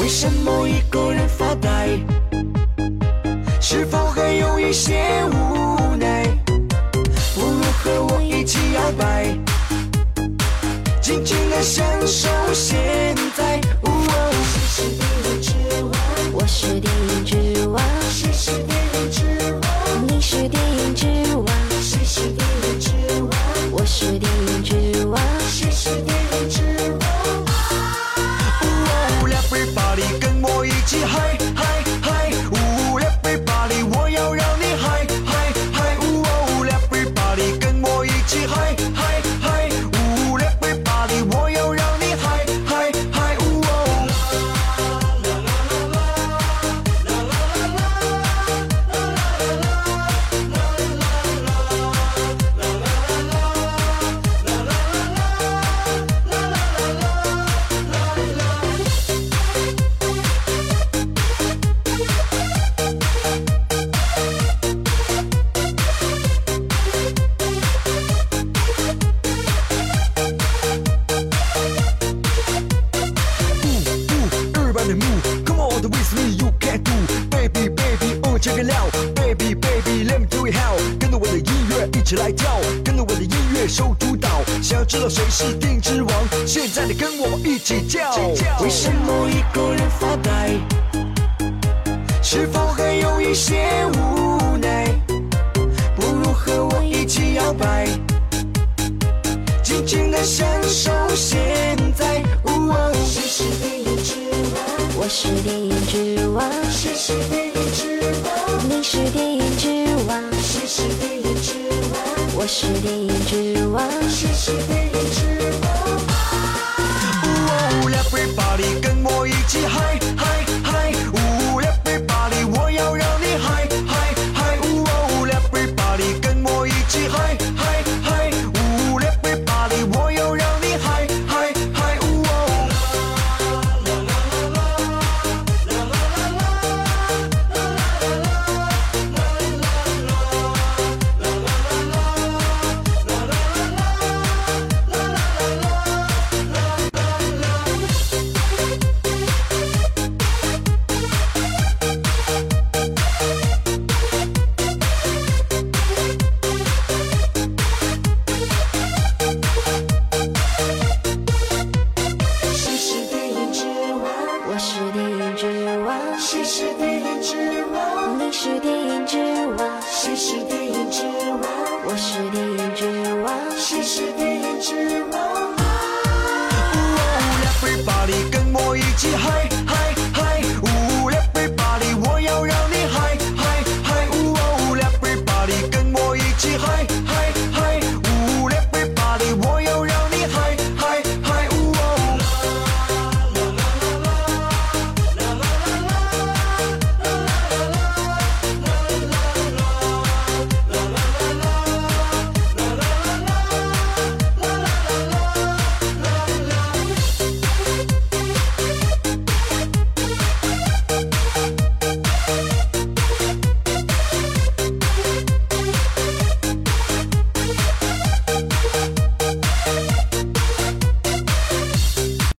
为什么一个人发呆？是否还有一些无奈？不如和我一起摇摆，尽情的享受现在。Move, come on with me, you can do. Baby, baby, oh check it out. Baby, baby, let me do it how. 跟着我的音乐一起来跳，跟着我的音乐手主导。想要知道谁是电影之王？现在你跟我一起叫。为什么一个人发呆？是否还有一些无奈？不如和我一起摇摆，尽情的享受现是电影之王。谁是电影之王？你是电影之王。谁是电影之王？我是电影之王。谁是电影之王？哦，Everybody，跟我一起嗨嗨你跟我一起？嗨嗨嗨唔 everybody 我要让你嗨嗨嗨唔喔唔 everybody 跟我一起嗨。